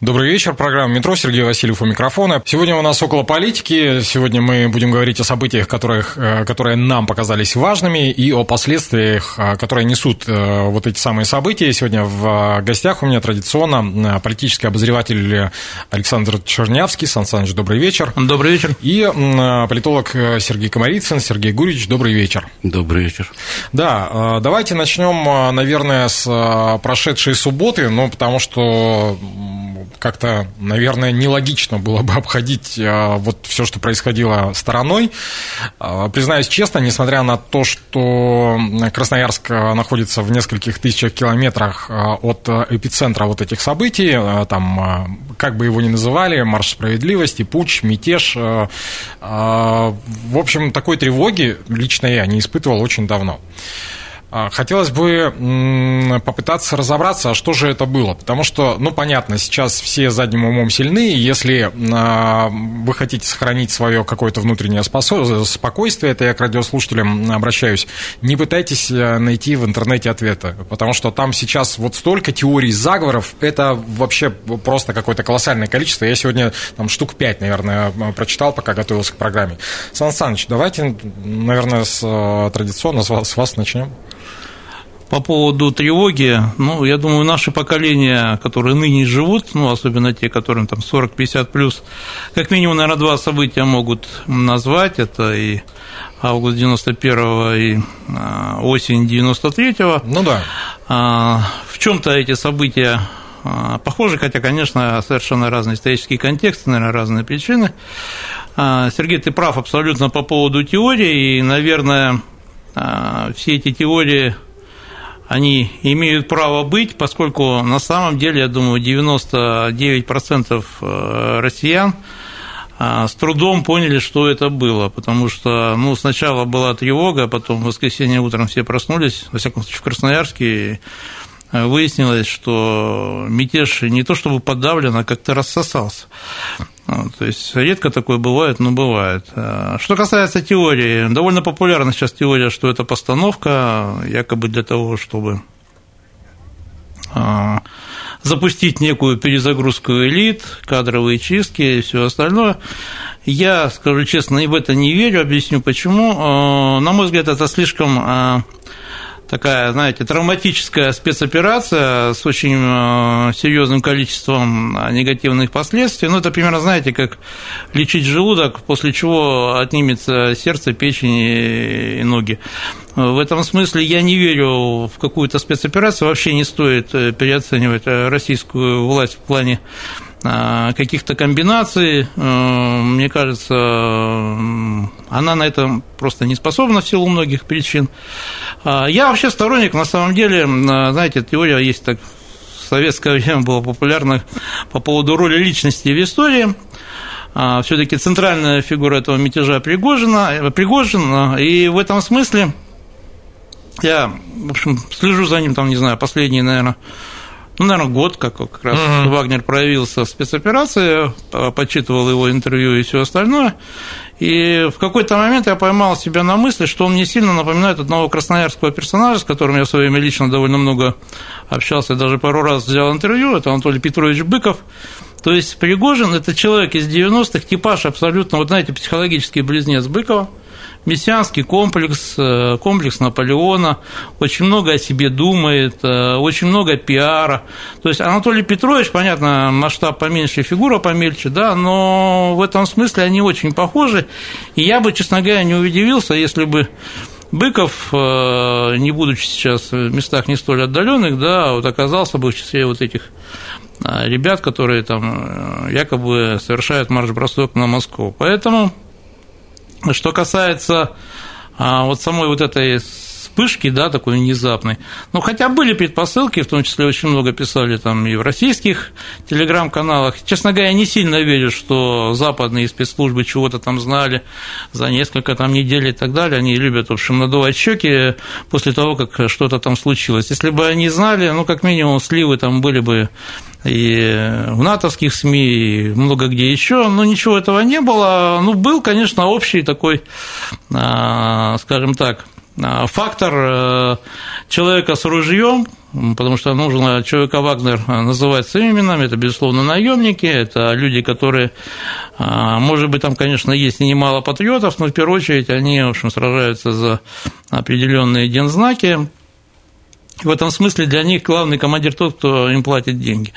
Добрый вечер, программа «Метро», Сергей Васильев у микрофона. Сегодня у нас около политики, сегодня мы будем говорить о событиях, которых, э, которые нам показались важными, и о последствиях, э, которые несут э, вот эти самые события. Сегодня в гостях у меня традиционно политический обозреватель Александр Чернявский. Сан Саныч, добрый вечер. Добрый вечер. И политолог Сергей Комарицын. Сергей Гурич, добрый вечер. Добрый вечер. Да, давайте начнем, наверное, с прошедшей субботы, ну, потому что как-то, наверное, нелогично было бы обходить а, вот все, что происходило стороной. А, признаюсь честно, несмотря на то, что Красноярск находится в нескольких тысячах километрах а, от эпицентра вот этих событий, там, как бы его ни называли, марш справедливости, путь, мятеж, в общем, такой тревоги лично я не испытывал очень давно. А, хотелось бы попытаться разобраться, а что же это было. Потому что, ну, понятно, сейчас все задним умом сильны, если а, вы хотите сохранить свое какое-то внутреннее спокойствие, это я к радиослушателям обращаюсь, не пытайтесь э, найти в интернете ответа, потому что там сейчас вот столько теорий заговоров, это вообще просто какое-то колоссальное количество. Я сегодня там штук пять, наверное, прочитал, пока готовился к программе. Сан Саныч, давайте, наверное, с, э, традиционно с вас, с вас начнем. По поводу тревоги, ну, я думаю, наши поколения, которые ныне живут, ну, особенно те, которым там 40-50 плюс, как минимум, наверное, два события могут назвать. Это и август 91-го и а, осень 93-го. Ну да. А, в чем-то эти события а, похожи, хотя, конечно, совершенно разные исторические контексты, наверное, разные причины. Сергей, ты прав абсолютно по поводу теории, и, наверное, все эти теории они имеют право быть, поскольку на самом деле, я думаю, 99% э, россиян э, с трудом поняли, что это было, потому что ну, сначала была тревога, потом в воскресенье утром все проснулись, во всяком случае в Красноярске, выяснилось, что мятеж не то чтобы подавлен, а как-то рассосался. То есть редко такое бывает, но бывает. Что касается теории, довольно популярна сейчас теория, что это постановка, якобы для того, чтобы а, запустить некую перезагрузку элит, кадровые чистки и все остальное. Я, скажу честно, и в это не верю, объясню почему. А, на мой взгляд, это слишком такая, знаете, травматическая спецоперация с очень э, серьезным количеством негативных последствий. Ну, это примерно, знаете, как лечить желудок, после чего отнимется сердце, печень и ноги. В этом смысле я не верю в какую-то спецоперацию. Вообще не стоит э, переоценивать э, российскую власть в плане а, каких-то комбинаций. Э, мне кажется, она на это просто не способна в силу многих причин. Я вообще сторонник, на самом деле, знаете, теория есть так в советское время была популярна по поводу роли личности в истории. Все-таки центральная фигура этого мятежа Пригожина, Пригожин, и в этом смысле я, в общем, слежу за ним, там, не знаю, последние, наверное, ну, наверное, год, как как раз uh-huh. Вагнер проявился в спецоперации, почитывал его интервью и все остальное. И в какой-то момент я поймал себя на мысли, что он мне сильно напоминает одного красноярского персонажа, с которым я в свое время лично довольно много общался, даже пару раз взял интервью, это Анатолий Петрович Быков. То есть Пригожин – это человек из 90-х, типаж абсолютно, вот знаете, психологический близнец Быкова – мессианский комплекс, э, комплекс Наполеона, очень много о себе думает, э, очень много пиара. То есть Анатолий Петрович, понятно, масштаб поменьше, фигура помельче, да, но в этом смысле они очень похожи. И я бы, честно говоря, не удивился, если бы Быков, э, не будучи сейчас в местах не столь отдаленных, да, вот оказался бы в числе вот этих ребят, которые там якобы совершают марш-бросок на Москву. Поэтому что касается а, вот самой вот этой вспышки, да, такой внезапной. Но хотя были предпосылки, в том числе очень много писали там и в российских телеграм-каналах. Честно говоря, я не сильно верю, что западные спецслужбы чего-то там знали за несколько там недель и так далее. Они любят, в общем, надувать щеки после того, как что-то там случилось. Если бы они знали, ну, как минимум, сливы там были бы и в натовских СМИ, и много где еще, но ничего этого не было. Ну, был, конечно, общий такой, а, скажем так, фактор э, человека с ружьем, потому что нужно человека Вагнер называть своими именами, это, безусловно, наемники, это люди, которые, а, может быть, там, конечно, есть и немало патриотов, но в первую очередь они, в общем, сражаются за определенные дензнаки, в этом смысле для них главный командир тот, кто им платит деньги.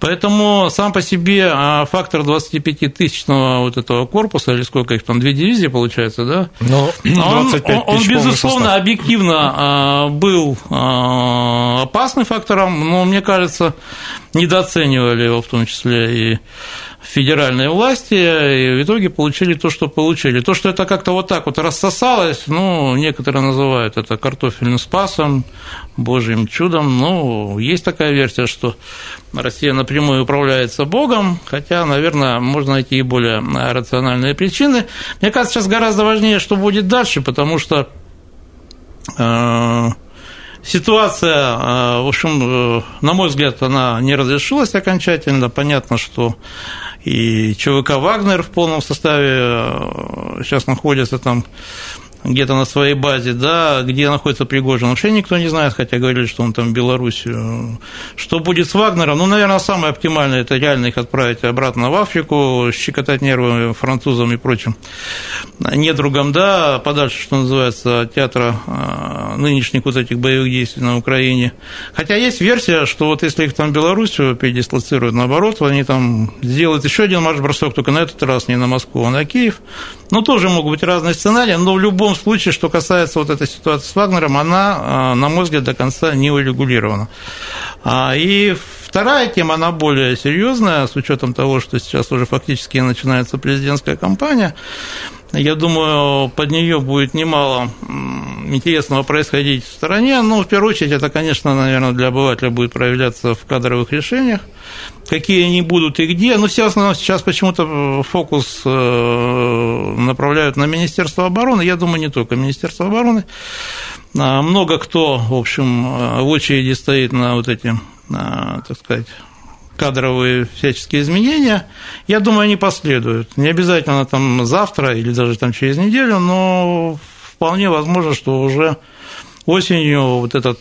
Поэтому сам по себе а, фактор 25-тысячного вот этого корпуса, или сколько их там, две дивизии получается, да? Ну, он, он, он безусловно, объективно а, был а, опасным фактором, но, мне кажется, недооценивали его в том числе и федеральные власти, и в итоге получили то, что получили. То, что это как-то вот так вот рассосалось, ну, некоторые называют это картофельным спасом, божьим чудом. Ну, есть такая версия, что Россия напрямую управляется Богом, хотя, наверное, можно найти и более рациональные причины. Мне кажется, сейчас гораздо важнее, что будет дальше, потому что э, Ситуация, э, в общем, э, на мой взгляд, она не разрешилась окончательно. Понятно, что и ЧВК «Вагнер» в полном составе э, сейчас находится там где-то на своей базе, да, где находится Пригожин, вообще никто не знает, хотя говорили, что он там в Белоруссию. Что будет с Вагнером? Ну, наверное, самое оптимальное – это реально их отправить обратно в Африку, щекотать нервы французам и прочим недругам, да, подальше, что называется, театра а, нынешних вот этих боевых действий на Украине. Хотя есть версия, что вот если их там в Белоруссию передислоцируют, наоборот, они там сделают еще один марш-бросок, только на этот раз не на Москву, а на Киев. Ну, тоже могут быть разные сценарии, но в любом случае, что касается вот этой ситуации с Вагнером, она, а, на мой взгляд, до конца не урегулирована. А, и вторая тема, она более серьезная, с учетом того, что сейчас уже фактически начинается президентская кампания. Я думаю, под нее будет немало интересного происходить в стране. Ну, в первую очередь, это, конечно, наверное, для обывателя будет проявляться в кадровых решениях. Какие они будут и где. Но все основном сейчас почему-то фокус э, направляют на Министерство обороны. Я думаю, не только Министерство обороны. А, много кто, в общем, э, в очереди стоит на вот эти, так сказать, кадровые всяческие изменения, я думаю, они последуют. Не обязательно там завтра или даже там через неделю, но вполне возможно, что уже осенью вот этот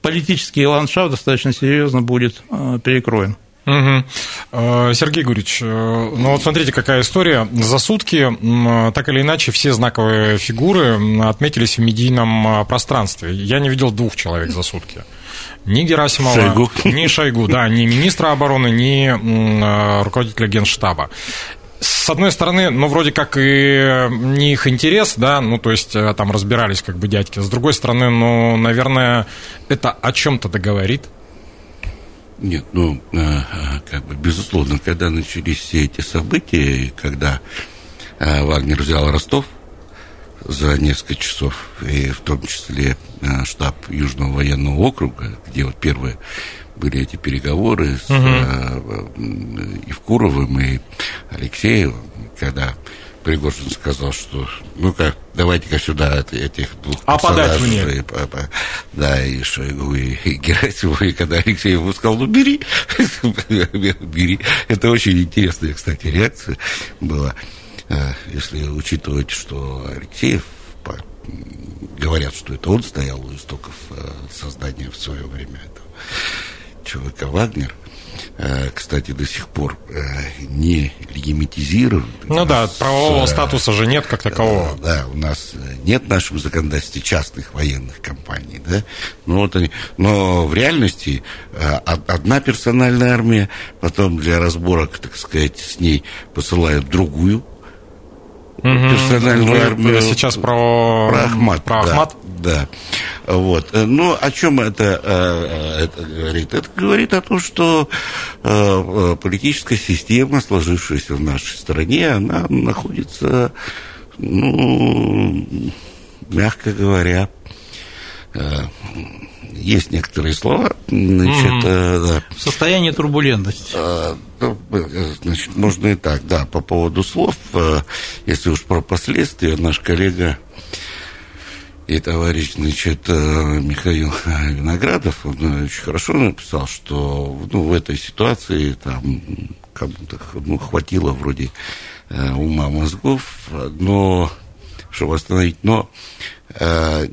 политический ландшафт достаточно серьезно будет э, перекроен. Угу. Сергей Гурич, э, ну вот смотрите, какая история. За сутки, так или иначе, все знаковые фигуры отметились в медийном пространстве. Я не видел двух человек за сутки ни Герасимова, Шойгу. ни Шойгу, да, ни министра обороны, ни э, руководителя генштаба с одной стороны, ну, вроде как и не их интерес, да, ну, то есть э, там разбирались как бы дядьки. С другой стороны, ну, наверное, это о чем-то договорит. Нет, ну, э, как бы, безусловно, когда начались все эти события, когда Вагнер взял Ростов, за несколько часов, и в том числе э, штаб Южного военного округа, где вот первые были эти переговоры с угу. Евкуровым и Алексеевым, когда Пригожин сказал, что ну-ка, давайте-ка сюда этих двух а подать мне. И, да, и Шойгу, и, и Герасимов, и когда Алексей ему сказал, ну, бери, бери. Это очень интересная, кстати, реакция была. Э, если учитывать, что Алексеев говорят, что это он стоял у истоков э, создания в свое время этого человека Вагнер, э, кстати, до сих пор не легимитизирован. Ну да, правового статуса же нет как такового. Да, у нас нет в нашем законодательстве частных военных компаний, да, но, вот они, но в реальности одна персональная армия, потом для разборок, так сказать, с ней посылают другую персональную армию. Сейчас про, про Ахмат. Про Ахмат? Да. да. Вот. Ну, о чем это, э, это говорит? Это говорит о том, что э, политическая система, сложившаяся в нашей стране, она находится, ну, мягко говоря, есть некоторые слова, значит, mm-hmm. да. Состояние турбулентности. Ну, значит, можно и так, да, по поводу слов, если уж про последствия, наш коллега и товарищ, значит, Михаил Виноградов, он очень хорошо написал, что ну, в этой ситуации там кому-то ну, хватило вроде ума мозгов, но чтобы остановить, но э,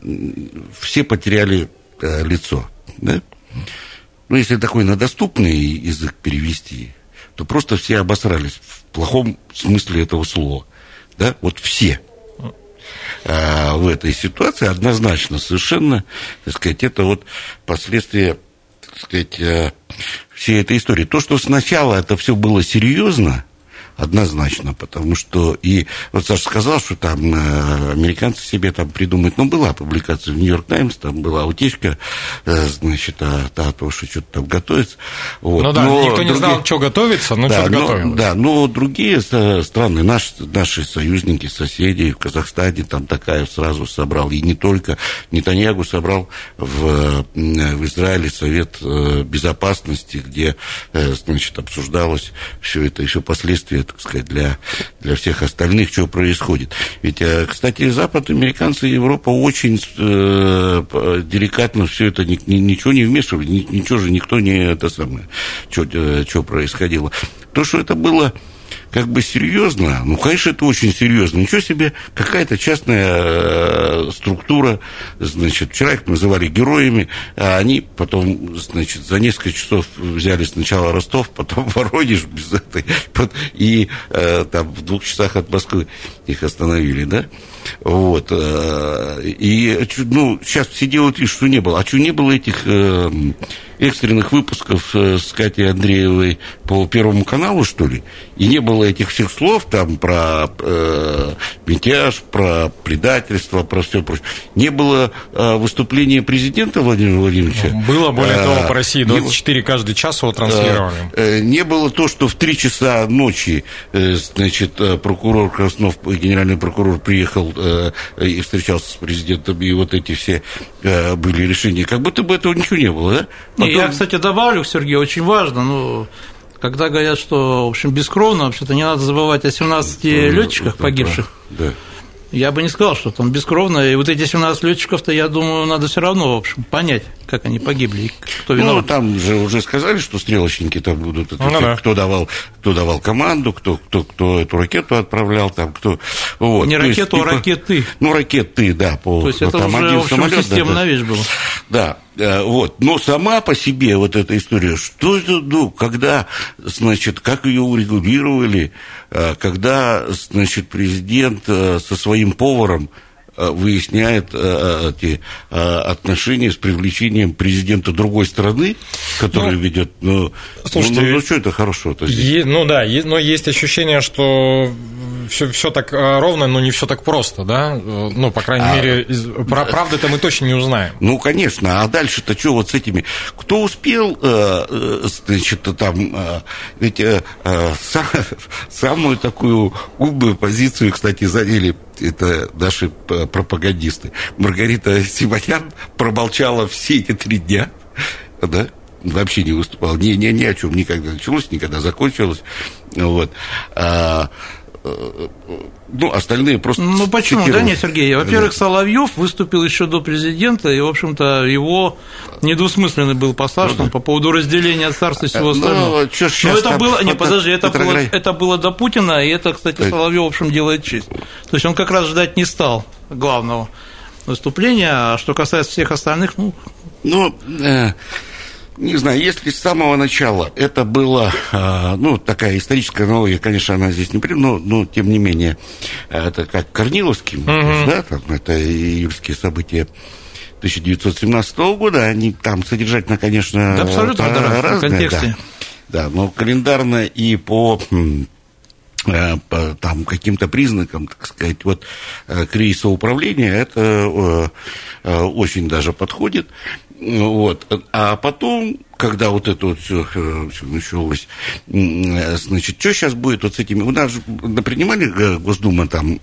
все потеряли э, лицо, да? Ну, если такой на доступный язык перевести, то просто все обосрались в плохом смысле этого слова, да? Вот все э, в этой ситуации однозначно совершенно, так сказать, это вот последствия, так сказать, э, всей этой истории. То, что сначала это все было серьезно, однозначно, потому что и вот Саша сказал, что там э, американцы себе там придумают, ну, была публикация в Нью-Йорк Таймс, там была утечка, э, значит, о, о том, что что-то там готовится. Вот. Ну да, но никто другие... не знал, что готовится, но да, что-то готовилось. Да, но другие страны, наши, наши союзники, соседи в Казахстане, там такая сразу собрал, и не только, Нетаньягу собрал в, в Израиле Совет э, Безопасности, где, значит, обсуждалось все это, еще последствия так сказать, для, для всех остальных, что происходит. Ведь, э, кстати, Запад, американцы и Европа очень э, деликатно все это, ни, ничего не вмешивали, ничего же никто не это самое, что, э, что происходило. То, что это было как бы серьезно, ну, конечно, это очень серьезно. Ничего себе, какая-то частная э, структура, значит, вчера их называли героями, а они потом, значит, за несколько часов взяли сначала Ростов, потом Воронеж без этой, и э, там в двух часах от Москвы их остановили, да? Вот. Э, и, ну, сейчас все делают вид, что не было. А что не было этих э, экстренных выпусков с Катей Андреевой по Первому каналу, что ли? И не было этих всех слов там про э, мятеж, про предательство, про все прочее. Не было э, выступления президента Владимира Владимировича. Было, более того, по России 24 не, каждый час его транслировали. Э, не было то, что в 3 часа ночи, э, значит, прокурор Краснов, генеральный прокурор приехал э, и встречался с президентом, и вот эти все э, были решения. Как будто бы этого ничего не было, да? Потом... Я, кстати, добавлю, Сергей, очень важно, ну, когда говорят, что, в общем, бескровно, вообще-то не надо забывать о 17 летчиках погибших. Да. Я бы не сказал, что там бескровно. И вот эти 17 летчиков-то, я думаю, надо все равно, в общем, понять, как они погибли и кто ну, виноват. Ну, там же уже сказали, что стрелочники там будут отвечать, ну, да. кто, давал, кто давал команду, кто, кто, кто эту ракету отправлял, там, кто... Вот. Не ракету, есть, а ракеты. Ну, ракеты, да. По, То есть это там уже, в общем, самолет, системная да, вещь была. Да, вот. Но сама по себе вот эта история, что это, ну, когда, значит, как ее урегулировали, э, когда, значит, президент э, со своим поваром выясняет эти отношения с привлечением президента другой страны, который ну, ведет. Ну, слушайте, ну, ну, ну что это хорошо-то здесь? ну да, но есть ощущение, что все, все так э, ровно, но не все так просто, да? Э, ну, по крайней а, мере, из, про, правды-то мы точно не узнаем. Ну, конечно. А дальше-то что вот с этими? Кто успел, э, значит, там, ведь сам, самую такую умную позицию, кстати, заняли это наши пропагандисты. Маргарита Симонян промолчала все эти три дня, да, вообще не выступала, ни, ни, ни о чем никогда началось, никогда закончилось. Вот. А, ну, остальные просто... Ну, почему? Да нет, Сергей. Во-первых, Соловьев выступил еще до президента, и, в общем-то, его недвусмысленный был пассаж ну, да. по поводу разделения царства и всего ну, остального. Ну, Но это было... Не, подожди, это было, это было до Путина, и это, кстати, Соловьев, в общем, делает честь. То есть он как раз ждать не стал главного выступления, а что касается всех остальных, ну... Ну, э, не знаю, если с самого начала это было, а, ну, такая историческая аналогия, конечно, она здесь не при, но, но тем не менее, это как Корниловский, mm-hmm. да, там, это июльские события 1917 года, они там содержательно, конечно, да, абсолютно да, разные, контексте. Да, да, но календарно и по э, по там каким-то признакам, так сказать, вот э, кризисового управления это э, очень даже подходит. Вот. А потом, когда вот это вот все, э, все началось, значит, что сейчас будет вот с этими... У нас же принимали э, Госдума там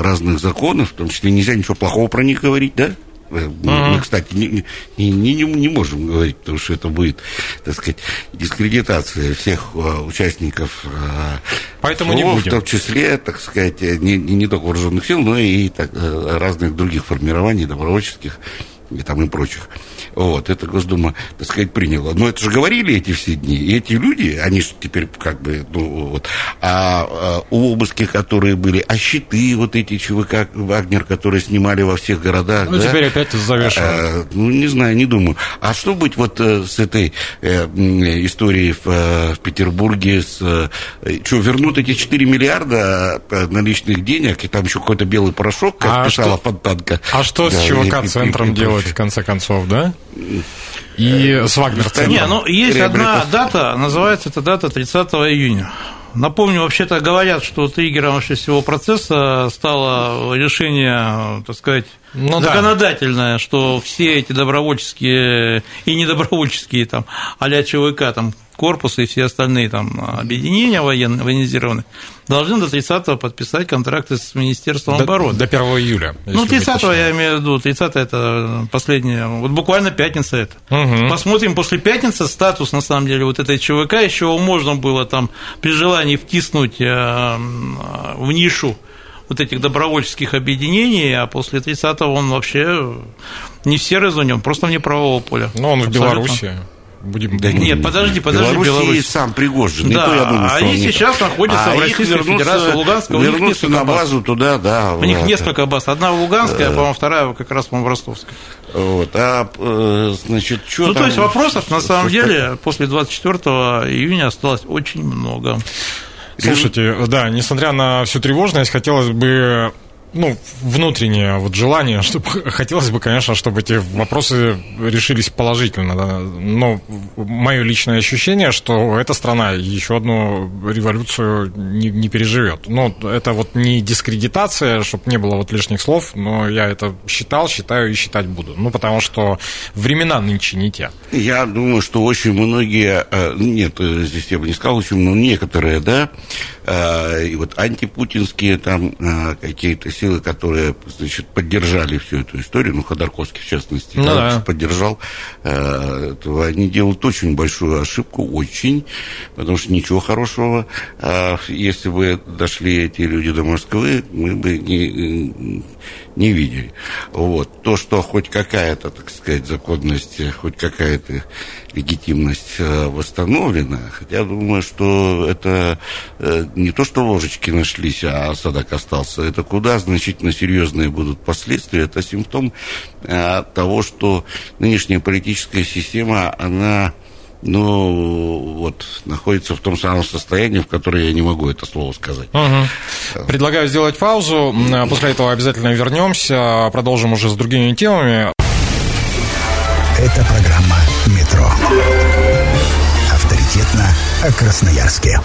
разных законов, в том числе нельзя ничего плохого про них говорить, да? Мы, кстати, не, не, не, не можем говорить, потому что это будет, так сказать, дискредитация всех участников Поэтому ФО, не будем. в том числе, так сказать, не, не только вооруженных сил, но и так, разных других формирований добровольческих и там и прочих. Вот, это Госдума, так сказать, приняла. Но это же говорили эти все дни. И эти люди, они же теперь как бы, ну, вот. А, а обыски, которые были, а щиты вот эти ЧВК Вагнер, которые снимали во всех городах. Ну, да? теперь опять завешивают. А, ну, не знаю, не думаю. А что быть вот э, с этой э, историей в, э, в Петербурге? С, э, что, вернут эти 4 миллиарда э, наличных денег, и там еще какой-то белый порошок, как а писала что, Фонтанка. А что да, с ЧВК-центром делать, в конце концов, да? И с Вагнер Не, ну есть одна дата, называется эта дата 30 июня. Напомню, вообще-то говорят, что триггером вообще всего процесса стало решение, так сказать, ну, законодательное, да. что все эти добровольческие и недобровольческие там а-ля ЧВК, там корпусы и все остальные там объединения военные, военизированные должны до 30-го подписать контракты с Министерством до, обороны. До 1 июля. Ну, 30-го я имею в виду, 30 это последняя, вот буквально пятница это. Угу. Посмотрим после пятницы статус, на самом деле, вот этой ЧВК, еще можно было там при желании втиснуть э, в нишу вот этих добровольческих объединений, а после 30-го он вообще не в серой зоне, он просто вне правового поля. Но он Абсолютно. в Беларуси будем... Да нет, подожди, подожди, Беларусь. Беларусь. сам Пригожин, да, то, я думаю, что они сейчас находятся а в Российской Федерации, Луганской, вернутся на базу баз. туда, да. У них несколько баз, одна в Луганской, а, по-моему, вторая как раз, по-моему, в Ростовской. Вот, а, э, значит, что Ну, там... то есть вопросов, на самом деле, после 24 июня осталось очень много. Слушайте, да, несмотря на всю тревожность, хотелось бы ну, внутреннее вот желание, чтобы хотелось бы, конечно, чтобы эти вопросы решились положительно. Да? Но мое личное ощущение, что эта страна еще одну революцию не, не переживет. Ну, это вот не дискредитация, чтобы не было вот лишних слов, но я это считал, считаю и считать буду. Ну, потому что времена нынче не те. Я думаю, что очень многие, э, нет, э, здесь я бы не сказал, очень, но некоторые, да, и вот антипутинские там какие-то силы, которые, значит, поддержали всю эту историю, ну, Ходорковский, в частности, ну, да. поддержал э, они делают очень большую ошибку, очень, потому что ничего хорошего, э, если бы дошли эти люди до Москвы, мы бы не, не видели. Вот. То, что хоть какая-то, так сказать, законность, хоть какая-то легитимность э, восстановлена, хотя думаю, что это э, не то, что ложечки нашлись, а осадок остался, это куда значительно серьезные будут последствия, это симптом э, того, что нынешняя политическая система, она ну, вот, находится в том самом состоянии, в котором я не могу это слово сказать. Угу. Предлагаю сделать паузу, после этого обязательно вернемся, продолжим уже с другими темами. Это программа «Метро». Авторитетно о Красноярске.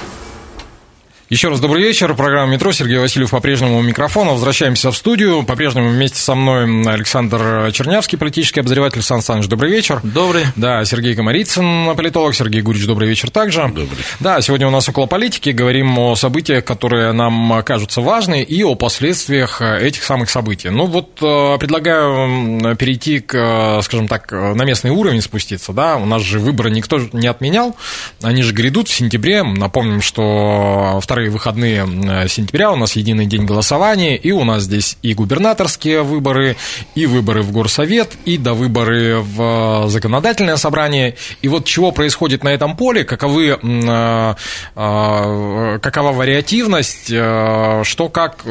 Еще раз добрый вечер. Программа «Метро». Сергей Васильев по-прежнему у микрофона. Возвращаемся в студию. По-прежнему вместе со мной Александр Чернявский, политический обозреватель. Сан Саныч, добрый вечер. Добрый. Да, Сергей Комарицын, политолог. Сергей Гурич, добрый вечер также. Добрый. Да, сегодня у нас около политики. Говорим о событиях, которые нам кажутся важны, и о последствиях этих самых событий. Ну вот э, предлагаю перейти к, скажем так, на местный уровень спуститься. Да? У нас же выборы никто не отменял. Они же грядут в сентябре. Напомним, что вторая вторые выходные э, сентября у нас единый день голосования, и у нас здесь и губернаторские выборы, и выборы в горсовет, и до выборы в э, законодательное собрание. И вот чего происходит на этом поле, каковы, э, какова вариативность, что как,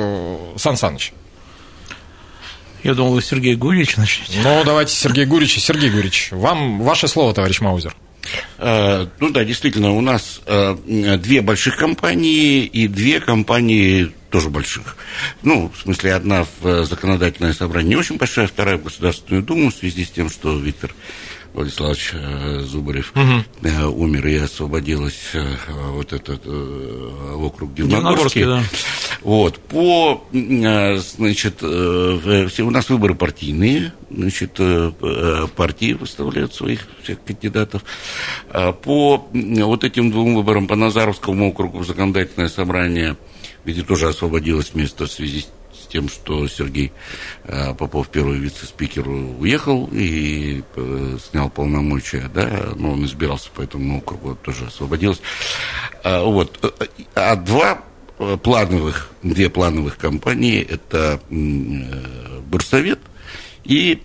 Сан Саныч? Я думал, вы Сергей Гурич начнете. Ну, давайте Сергей Гурич. Сергей Гурич, вам ваше слово, товарищ Маузер. Э, ну да, действительно, у нас э, две больших компании и две компании тоже больших. Ну, в смысле, одна в законодательное собрание не очень большая, вторая в Государственную Думу в связи с тем, что Виктор Владиславович э, Зубарев угу. умер и освободилась вот этот округ Дивногорский. Да. Вот, по, значит, у нас выборы партийные, значит, партии выставляют своих всех кандидатов. По вот этим двум выборам по Назаровскому округу законодательное собрание, где тоже освободилось место в связи с тем, что Сергей э, Попов, первый вице-спикер, уехал и э, снял полномочия, да, но он избирался по этому округу, тоже освободился. А, вот. А два плановых, две плановых компании, это Бурсовет и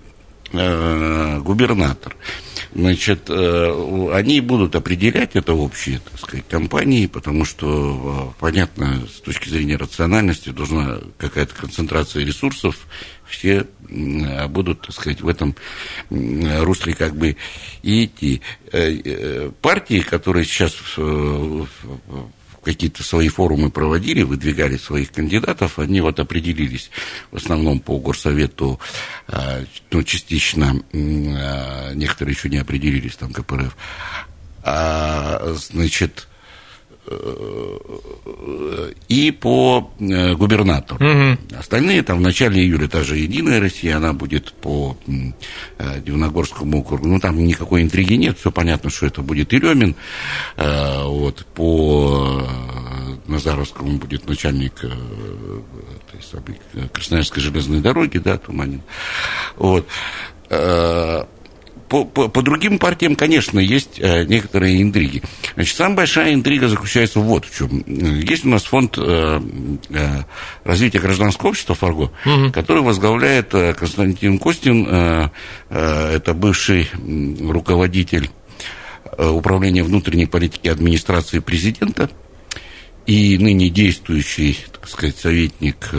губернатор. Значит, э, они будут определять это общие, так сказать, компании, потому что, э, понятно, с точки зрения рациональности должна какая-то концентрация ресурсов, все будут, так сказать, в этом русле как бы и идти. Э, партии, которые сейчас какие-то свои форумы проводили, выдвигали своих кандидатов, они вот определились в основном по горсовету, а, ну, частично, а, некоторые еще не определились, там, КПРФ, а, значит, и по э, губернатору. Угу. Остальные там в начале июля, та же Единая Россия, она будет по э, Дивногорскому округу. Ну, там никакой интриги нет, все понятно, что это будет Еремин. Э, вот, по Назаровскому будет начальник Красноярской железной дороги, да, Туманин. Вот по, по, по другим партиям, конечно, есть э, некоторые интриги. Значит, самая большая интрига заключается вот в чем. Есть у нас фонд э, э, развития гражданского общества «Фарго», угу. который возглавляет Константин Костин, это бывший руководитель управления внутренней политики администрации президента и ныне действующий, так сказать, советник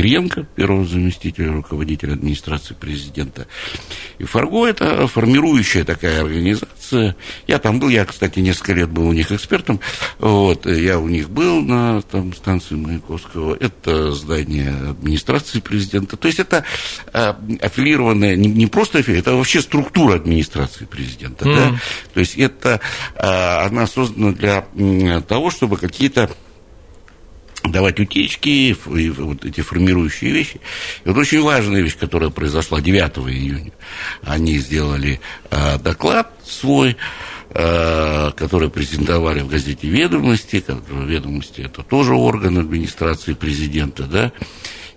Кириенко, первого заместителя руководителя администрации президента. И Фарго – это формирующая такая организация. Я там был, я, кстати, несколько лет был у них экспертом. Вот, я у них был на там, станции Маяковского. Это здание администрации президента. То есть это э, аффилированная, не, не просто аффилированная, это вообще структура администрации президента. Mm. Да? То есть это, э, она создана для того, чтобы какие-то давать утечки, и вот эти формирующие вещи. И вот очень важная вещь, которая произошла 9 июня. Они сделали э, доклад свой, э, который презентовали в газете «Ведомости». «Ведомости» – это тоже орган администрации президента, да,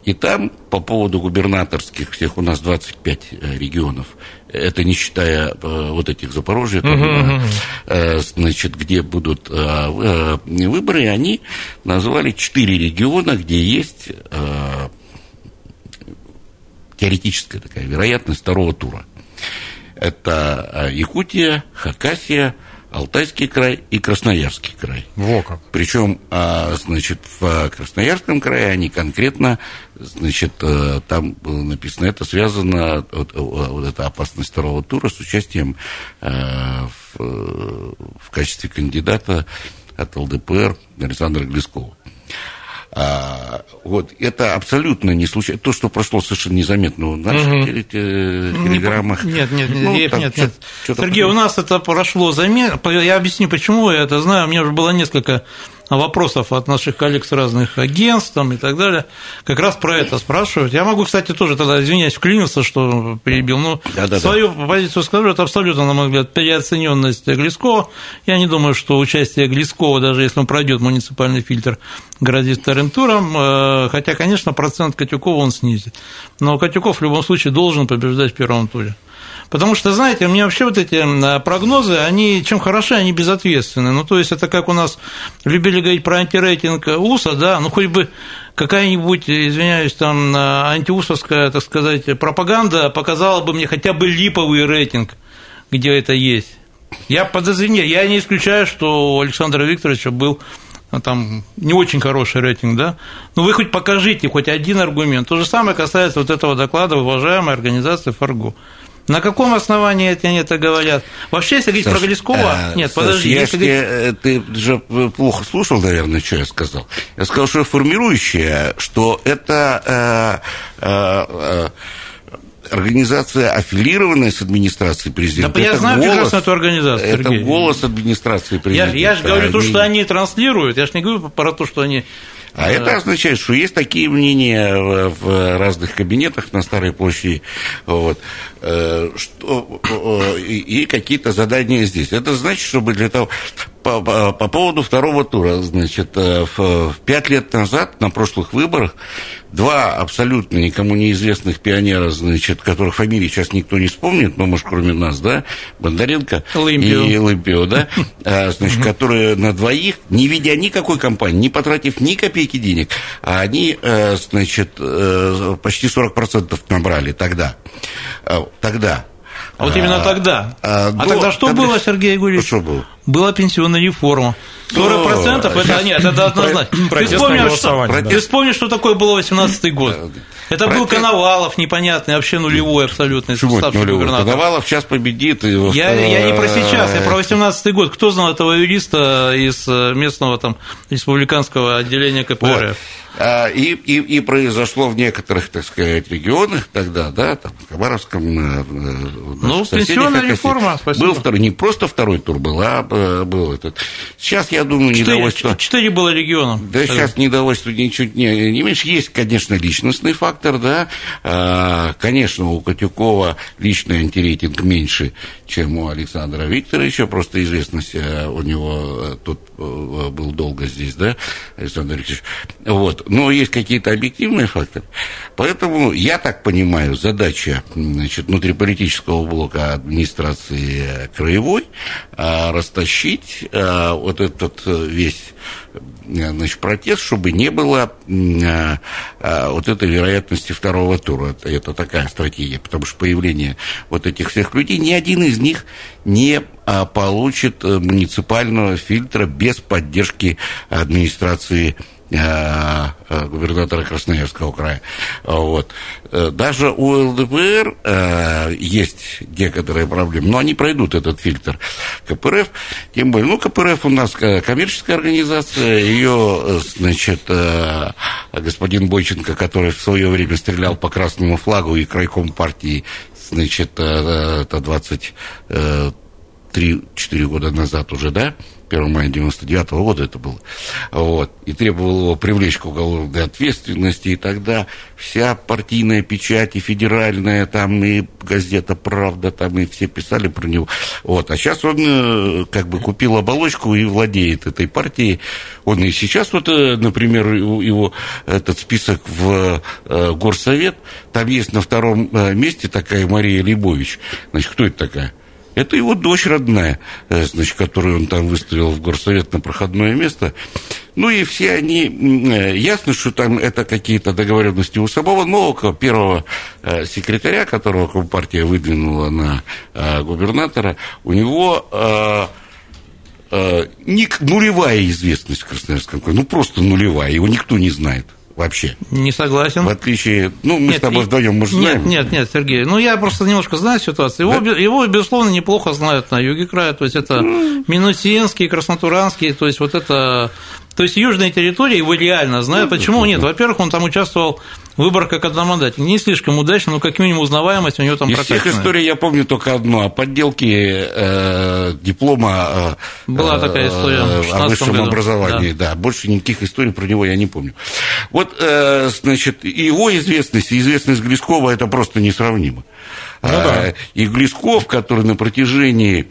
и там по поводу губернаторских, всех у нас 25 э, регионов, это не считая э, вот этих Запорожья, там, uh-huh, uh-huh. значит, где будут выборы, они назвали 4 региона, где есть теоретическая такая вероятность второго тура. Это Якутия, Хакасия, Алтайский край и Красноярский край. Во как. Причем, а, значит, в Красноярском крае они конкретно, значит, э, там было написано, это связано, вот, э, вот эта опасность второго тура с участием э, в, в качестве кандидата от ЛДПР Александра Глескова. А, вот, это абсолютно не случайно. То, что прошло совершенно незаметно в наших угу. телеграммах. Нет, нет, ну, нет, нет, нет. Сергей, у нас это прошло заметно. Я объясню, почему я это знаю. У меня уже было несколько вопросов от наших коллег с разных агентств там, и так далее, как раз про это спрашивают. Я могу, кстати, тоже тогда, извиняюсь, вклинился, что перебил, но да, да, свою да. позицию скажу, это абсолютно, на мой взгляд, переоцененность Глескова. Я не думаю, что участие Глескова, даже если он пройдет муниципальный фильтр, грозит вторым туром, э, хотя, конечно, процент Катюкова он снизит. Но Катюков в любом случае должен побеждать в первом туре. Потому что, знаете, мне вообще вот эти прогнозы, они чем хороши, они безответственны. Ну, то есть, это как у нас любили говорить про антирейтинг УСА, да, ну, хоть бы какая-нибудь, извиняюсь, там антиусовская, так сказать, пропаганда показала бы мне хотя бы липовый рейтинг, где это есть. Я подозреваю, я не исключаю, что у Александра Викторовича был ну, там не очень хороший рейтинг, да, но вы хоть покажите хоть один аргумент. То же самое касается вот этого доклада уважаемой организации «Фарго». На каком основании они это говорят? Вообще, если говорить Саш, про Глескова... А, нет, Саш, подожди. Я если... Тебе, э, ты же плохо слушал, наверное, что я сказал. Я сказал, что формирующее, что это... Э, э, э, организация, аффилированная с администрацией президента. Да, я это знаю голос, прекрасно эту организацию. Это Сергей. голос администрации президента. Я, я же говорю они... то, что они транслируют, я же не говорю про то, что они а это означает, что есть такие мнения в разных кабинетах на Старой площади, вот, э, что, и какие-то задания здесь. Это значит, чтобы для того... по, по, по поводу второго тура. Значит, э, в, пять лет назад на прошлых выборах два абсолютно никому неизвестных пионера, значит, которых фамилии сейчас никто не вспомнит, но, может, кроме нас, да, Бондаренко Олимпио. и Олимпио, да, а, значит, которые на двоих, не видя никакой кампании, не потратив ни копейки денег, а они, э, значит, э, почти 40% набрали тогда. Тогда. А вот именно тогда. А, а тогда что тогда... было, Сергей Гурьевич? Что было? Была пенсионная реформа. 40% процентов это нет, это однозначно. Ты вспомнишь, что, да. ты вспомнишь, что такое было 18 год. Это был Коновалов непонятный, вообще нулевой абсолютно. Почему нулевой? Коновалов сейчас победит. И я, я не про сейчас, я про 18 год. Кто знал этого юриста из э, местного там республиканского отделения КПРФ? Вот. А, и, и, и произошло в некоторых, так сказать, регионах тогда, да, там, в Хабаровском, э, э, ну, пенсионная реформа, спасибо. Был второй, не просто второй тур был, а э, был этот. Сейчас, я думаю, четыре, недовольство... Четыре было региона. Да, тогда. сейчас недовольство ничего не, не меньше. Есть, конечно, личностный фактор, да. А, конечно, у Котюкова личный антирейтинг меньше, чем у Александра Викторовича, просто известность у него тут был долго здесь, да, Александр Викторович. Вот. Но есть какие-то объективные факторы. Поэтому, я так понимаю, задача значит, внутриполитического блока администрации краевой а, растащить а, вот этот весь значит, протест, чтобы не было а, а, вот этой вероятности второго тура. Это, это такая стратегия, потому что появление вот этих всех людей, ни один из них не а, получит э, муниципального фильтра без поддержки администрации Э, э, губернатора Красноярского края. Вот. Э, даже у ЛДПР есть некоторые проблемы, но они пройдут этот фильтр КПРФ. Тем более, ну, КПРФ у нас коммерческая организация, ее, значит, господин Бойченко, который в свое время стрелял по красному флагу и крайком партии, значит, это 23-4 года назад уже, да, 1 мая 99 -го года это было, вот, и требовал его привлечь к уголовной ответственности, и тогда вся партийная печать, и федеральная, там, и газета «Правда», там, и все писали про него, вот, а сейчас он э, как бы купил оболочку и владеет этой партией, он и сейчас, вот, э, например, его этот список в э, Горсовет, там есть на втором месте такая Мария Лебович, значит, кто это такая? Это его дочь родная, э, значит, которую он там выставил в горсовет на проходное место. Ну и все они, э, ясно, что там это какие-то договоренности у самого нового первого э, секретаря, которого Компартия выдвинула на губернатора, у него нулевая известность в Красноярском крае, ну просто нулевая, его никто не знает вообще. Не согласен. В отличие, ну, мы нет, с тобой вдвоем, может, нет, знаем. Нет, нет, Сергей, ну, я просто немножко знаю ситуацию. Его, да? его безусловно, неплохо знают на юге края, то есть это ну... Минусинский, Краснотуранский, то есть вот это то есть южные территории его реально знают. Ну, Почему нет? Во-первых, он там участвовал в выборах как одномандатник. Не слишком удачно, но как минимум узнаваемость у него там Из всех историй я помню только одну. О подделке э, диплома э, Была такая история э, о высшем году. образовании. Да. да. Больше никаких историй про него я не помню. Вот, э, значит, его известность и известность Глескова – это просто несравнимо. Ну, да. А, и Глесков, который на протяжении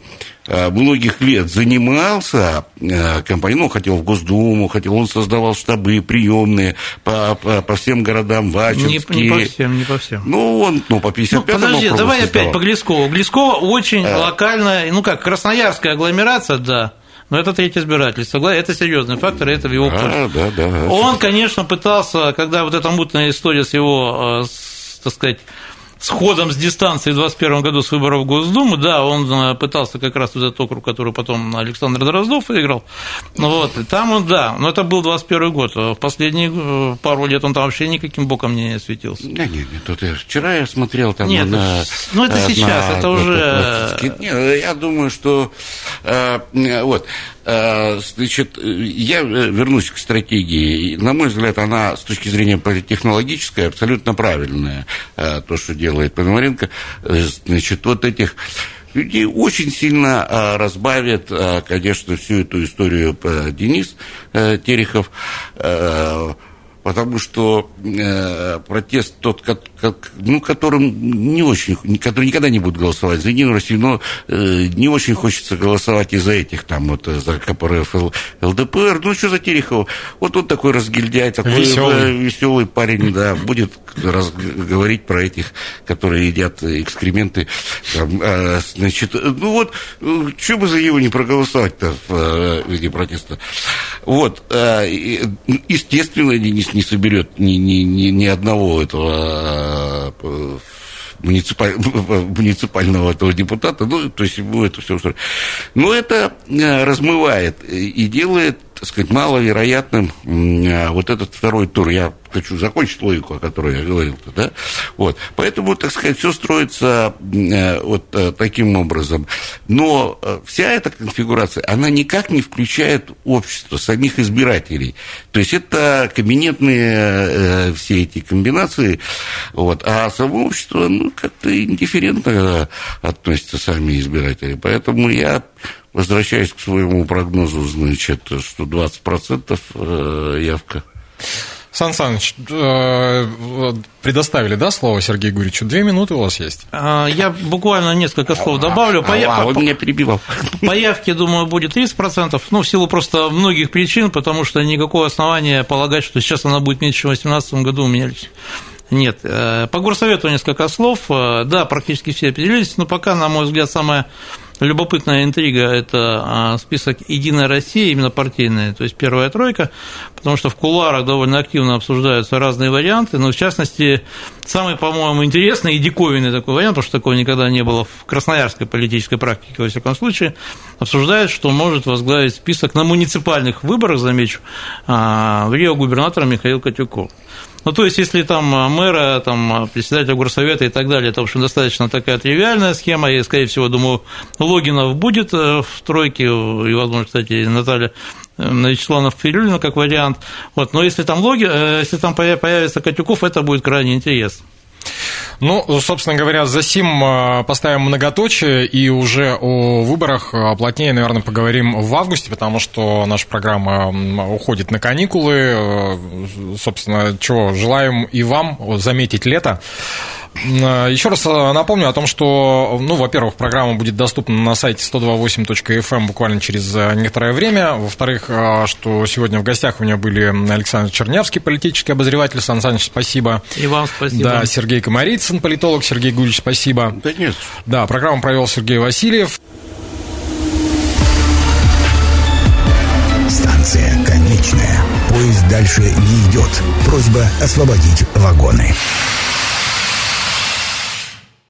а, многих лет занимался а, компанией, ну, хотел в Госдуму, хотел, он создавал штабы приемные по, по, по всем городам, Вачинские. Не, не по всем, не по всем. Ну, он, ну, по 55-му ну, Подожди, давай создавал. опять по Глескову. Глескова очень а... локальная, ну, как, красноярская агломерация, да, но это третье избирательство. Это серьезный фактор, это в его пользу. Да, да, да. Он, конечно, пытался, когда вот эта мутная история с его, с, так сказать, с ходом с дистанции в 2021 году с выборов в Госдуму, да, он э, пытался как раз этот округ, который потом Александр Дроздов выиграл, ну вот, и там он, да, но это был 21 год, в последние э, пару лет он там вообще никаким боком не светился. Да нет, нет, тут я, вчера я смотрел там нет, на... Ну, это сейчас, на, это уже... Нет, я думаю, что, э, вот, Значит, я вернусь к стратегии. На мой взгляд, она с точки зрения политтехнологической абсолютно правильная. То, что делает Пономаренко, значит, вот этих людей очень сильно разбавит, конечно, всю эту историю Денис Терехов. Потому что э, протест тот, как, как, ну, которым не очень, который никогда не будет голосовать за Единую Россию, но э, не очень хочется голосовать из-за этих, там, вот, за КПРФ, ЛДПР, ну, что за Терехова? Вот он такой разгильдяй, такой веселый, э, веселый парень, да, будет раз, говорить про этих, которые едят экскременты, там, э, значит, ну, вот, э, что бы за его не проголосовать-то в э, виде протеста? Вот, э, естественно, не, не не соберет ни, ни, ни, ни одного этого э, муниципаль... муниципального этого депутата, ну, то есть ему это все устроит. Но это э, размывает и делает так сказать, маловероятным а, вот этот второй тур. Я хочу закончить логику, о которой я говорил. Да? Вот. Поэтому, так сказать, все строится э, вот э, таким образом. Но э, вся эта конфигурация, она никак не включает общество, самих избирателей. То есть это кабинетные все эти комбинации, вот, а само общество ну, как-то индифферентно относится сами избиратели. Поэтому я Возвращаясь к своему прогнозу, значит, что 20% э, явка. Сан Саныч, э, предоставили, да, слово Сергею Гуричу? Две минуты у вас есть. А, я буквально несколько слов добавлю. По, а, он меня перебивал. По явке, думаю, будет 30%, ну, в силу просто многих причин, потому что никакого основания полагать, что сейчас она будет меньше, чем в 2018 году, у меня нет. Э, по горсовету несколько слов. Да, практически все определились, но пока, на мой взгляд, самое Любопытная интрига – это а, список «Единая Россия», именно партийная, то есть первая тройка, потому что в кулуарах довольно активно обсуждаются разные варианты, но в частности, самый, по-моему, интересный и диковинный такой вариант, потому что такого никогда не было в красноярской политической практике, во всяком случае, обсуждают, что может возглавить список на муниципальных выборах, замечу, в Рио губернатора Михаил Катюков. Ну, то есть, если там а, мэра, там, а, председателя горсовета и так далее, это, в общем, достаточно такая тривиальная схема, и, скорее всего, думаю, Логинов будет э, в тройке, и, возможно, кстати, Наталья э, Вячеславов Фирюлина как вариант. Вот. Но если там, логи, э, если там появится Катюков, это будет крайне интересно. Ну, собственно говоря, за сим э, поставим многоточие, и уже о выборах э, плотнее, наверное, поговорим в августе, потому что наша программа уходит на каникулы. Э, собственно, чего желаем и вам заметить лето. Еще раз напомню о том, что, ну, во-первых, программа будет доступна на сайте 128.fm эм буквально через некоторое время. Во-вторых, что сегодня в гостях у меня были Александр Чернявский, политический обозреватель. Сан Саныч, спасибо. И вам спасибо. Да, Сергей Комарицын, политолог. Сергей Гурич, спасибо. Да нет. Да, программу провел Сергей Васильев. Станция конечная. Поезд дальше не идет. Просьба освободить вагоны.